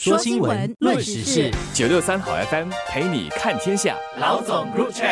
说新闻，论时事，九六三好 FM 陪你看天下。老总入场。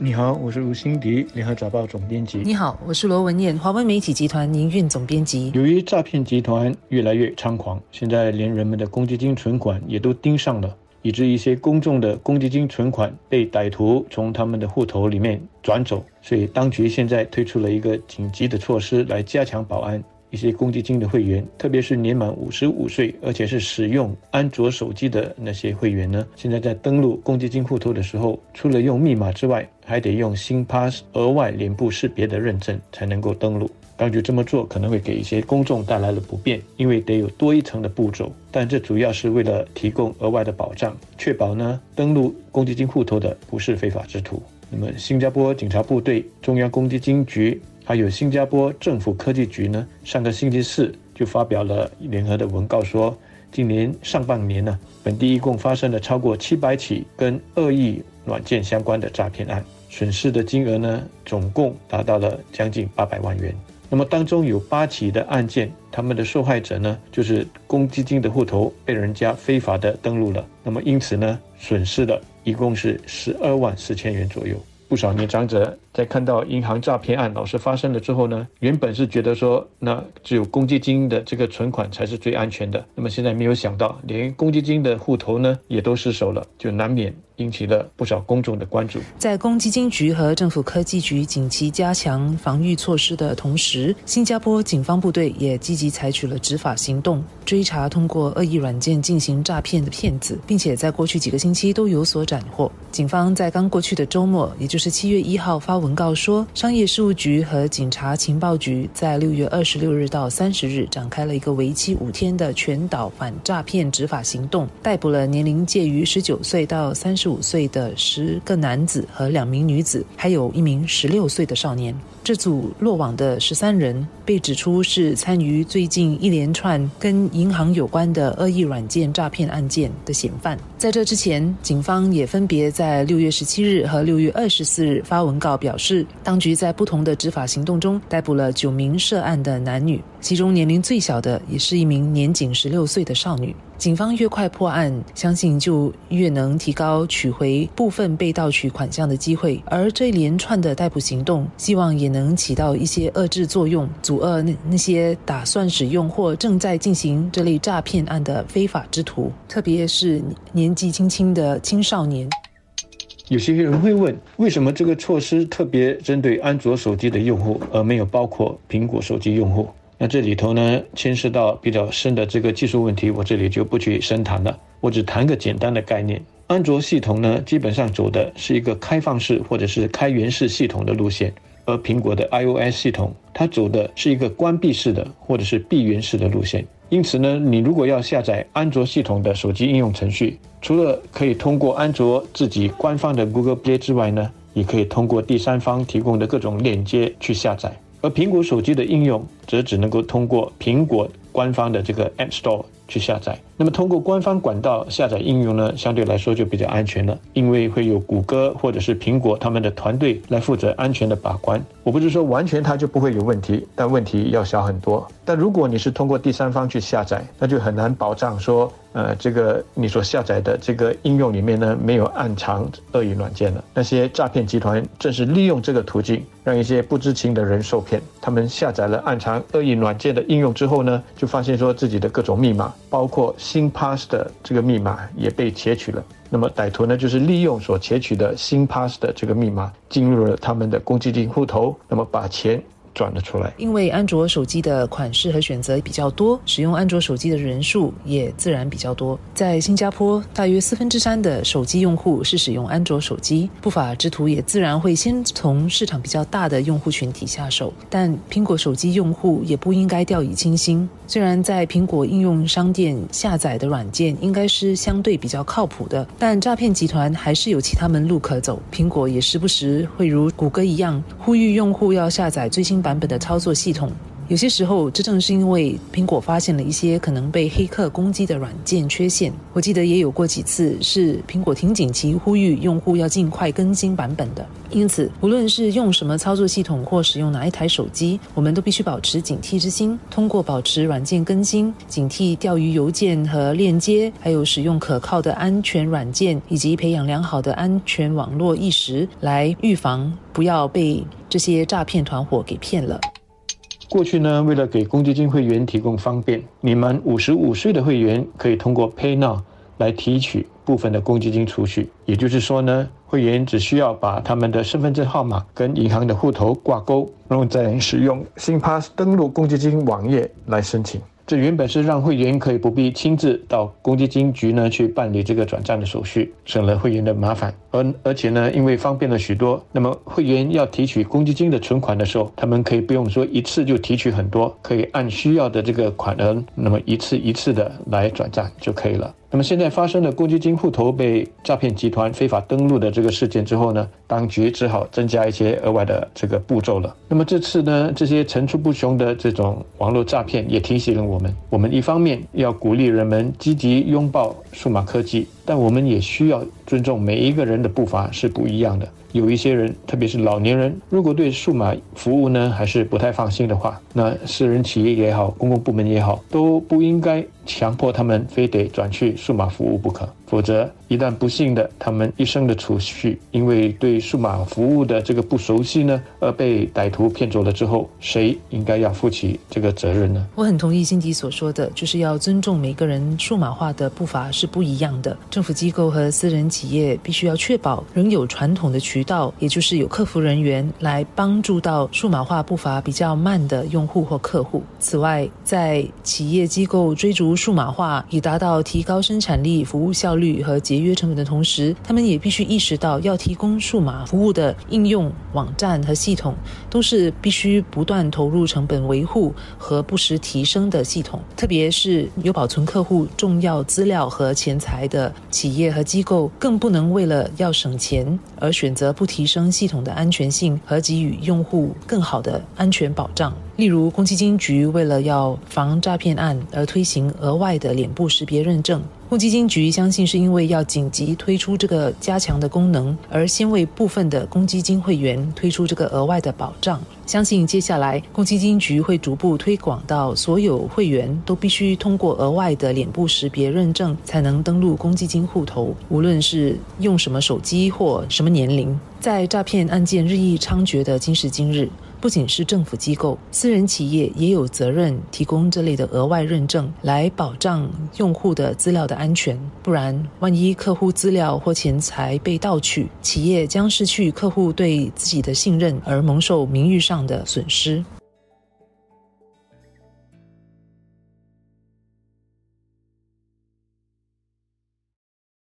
你好，我是吴欣迪，联合早报总编辑。你好，我是罗文燕，华文媒体集团营运总编辑。由于诈骗集团越来越猖狂，现在连人们的公积金存款也都盯上了，以致一些公众的公积金存款被歹徒从他们的户头里面转走，所以当局现在推出了一个紧急的措施来加强保安。一些公积金的会员，特别是年满五十五岁，而且是使用安卓手机的那些会员呢，现在在登录公积金户头的时候，除了用密码之外，还得用新 Pass 额外脸部识别的认证才能够登录。当局这么做可能会给一些公众带来了不便，因为得有多一层的步骤。但这主要是为了提供额外的保障，确保呢登录公积金户头的不是非法之徒。那么，新加坡警察部队中央公积金局。还有新加坡政府科技局呢，上个星期四就发表了联合的文告，说今年上半年呢，本地一共发生了超过七百起跟恶意软件相关的诈骗案，损失的金额呢，总共达到了将近八百万元。那么当中有八起的案件，他们的受害者呢，就是公积金的户头被人家非法的登录了，那么因此呢，损失的一共是十二万四千元左右。不少年长者在看到银行诈骗案老是发生了之后呢，原本是觉得说，那只有公积金的这个存款才是最安全的。那么现在没有想到，连公积金的户头呢也都失守了，就难免引起了不少公众的关注。在公积金局和政府科技局紧急加强防御措施的同时，新加坡警方部队也积极采取了执法行动，追查通过恶意软件进行诈骗的骗子，并且在过去几个星期都有所斩获。警方在刚过去的周末，也就是七月一号发文告说，商业事务局和警察情报局在六月二十六日到三十日展开了一个为期五天的全岛反诈骗执法行动，逮捕了年龄介于十九岁到三十十五岁的十个男子和两名女子，还有一名十六岁的少年。这组落网的十三人被指出是参与最近一连串跟银行有关的恶意软件诈骗案件的嫌犯。在这之前，警方也分别在六月十七日和六月二十四日发文告表示，当局在不同的执法行动中逮捕了九名涉案的男女，其中年龄最小的也是一名年仅十六岁的少女。警方越快破案，相信就越能提高取回部分被盗取款项的机会。而这一连串的逮捕行动，希望也能起到一些遏制作用，阻遏那那些打算使用或正在进行这类诈骗案的非法之徒，特别是年纪轻轻的青少年。有些人会问，为什么这个措施特别针对安卓手机的用户，而没有包括苹果手机用户？那这里头呢，牵涉到比较深的这个技术问题，我这里就不去深谈了。我只谈个简单的概念：安卓系统呢，基本上走的是一个开放式或者是开源式系统的路线，而苹果的 iOS 系统，它走的是一个关闭式的或者是闭源式的路线。因此呢，你如果要下载安卓系统的手机应用程序，除了可以通过安卓自己官方的 Google Play 之外呢，也可以通过第三方提供的各种链接去下载。而苹果手机的应用则只能够通过苹果官方的这个 App Store 去下载。那么通过官方管道下载应用呢，相对来说就比较安全了，因为会有谷歌或者是苹果他们的团队来负责安全的把关。我不是说完全它就不会有问题，但问题要小很多。但如果你是通过第三方去下载，那就很难保障说，呃，这个你所下载的这个应用里面呢没有暗藏恶意软件了。那些诈骗集团正是利用这个途径，让一些不知情的人受骗。他们下载了暗藏恶意软件的应用之后呢，就发现说自己的各种密码，包括新 Pass 的这个密码也被窃取了。那么歹徒呢，就是利用所窃取的新 Pass 的这个密码，进入了他们的公积金户头，那么把钱。转了出来，因为安卓手机的款式和选择比较多，使用安卓手机的人数也自然比较多。在新加坡，大约四分之三的手机用户是使用安卓手机，不法之徒也自然会先从市场比较大的用户群体下手。但苹果手机用户也不应该掉以轻心，虽然在苹果应用商店下载的软件应该是相对比较靠谱的，但诈骗集团还是有其他门路可走。苹果也时不时会如谷歌一样呼吁用户要下载最新。版本的操作系统，有些时候，这正是因为苹果发现了一些可能被黑客攻击的软件缺陷。我记得也有过几次是苹果挺紧急呼吁用户要尽快更新版本的。因此，无论是用什么操作系统或使用哪一台手机，我们都必须保持警惕之心。通过保持软件更新、警惕钓鱼邮件和链接，还有使用可靠的安全软件，以及培养良好的安全网络意识，来预防不要被这些诈骗团伙给骗了。过去呢，为了给公积金会员提供方便，你们五十五岁的会员可以通过 PayNow 来提取部分的公积金储蓄。也就是说呢，会员只需要把他们的身份证号码跟银行的户头挂钩，然后再使用 SingPass 登录公积金网页来申请。这原本是让会员可以不必亲自到公积金局呢去办理这个转账的手续，省了会员的麻烦。而而且呢，因为方便了许多，那么会员要提取公积金的存款的时候，他们可以不用说一次就提取很多，可以按需要的这个款额，那么一次一次的来转账就可以了。那么现在发生了公积金户头被诈骗集团非法登录的这个事件之后呢，当局只好增加一些额外的这个步骤了。那么这次呢，这些层出不穷的这种网络诈骗也提醒了我们：我们一方面要鼓励人们积极拥抱数码科技，但我们也需要尊重每一个人的步伐是不一样的。有一些人，特别是老年人，如果对数码服务呢还是不太放心的话，那私人企业也好，公共部门也好，都不应该强迫他们非得转去数码服务不可。否则，一旦不幸的他们一生的储蓄因为对数码服务的这个不熟悉呢，而被歹徒骗走了之后，谁应该要负起这个责任呢？我很同意辛迪所说的，就是要尊重每个人数码化的步伐是不一样的。政府机构和私人企业必须要确保仍有传统的渠道，也就是有客服人员来帮助到数码化步伐比较慢的用户或客户。此外，在企业机构追逐数码化，以达到提高生产力、服务效率。和节约成本的同时，他们也必须意识到，要提供数码服务的应用网站和系统，都是必须不断投入成本维护和不时提升的系统。特别是有保存客户重要资料和钱财的企业和机构，更不能为了要省钱而选择不提升系统的安全性和给予用户更好的安全保障。例如，公积金局为了要防诈骗案而推行额外的脸部识别认证。公积金局相信是因为要紧急推出这个加强的功能，而先为部分的公积金会员推出这个额外的保障。相信接下来公积金局会逐步推广到所有会员都必须通过额外的脸部识别认证才能登录公积金户头，无论是用什么手机或什么年龄。在诈骗案件日益猖獗的今时今日。不仅是政府机构，私人企业也有责任提供这类的额外认证，来保障用户的资料的安全。不然，万一客户资料或钱财被盗取，企业将失去客户对自己的信任，而蒙受名誉上的损失。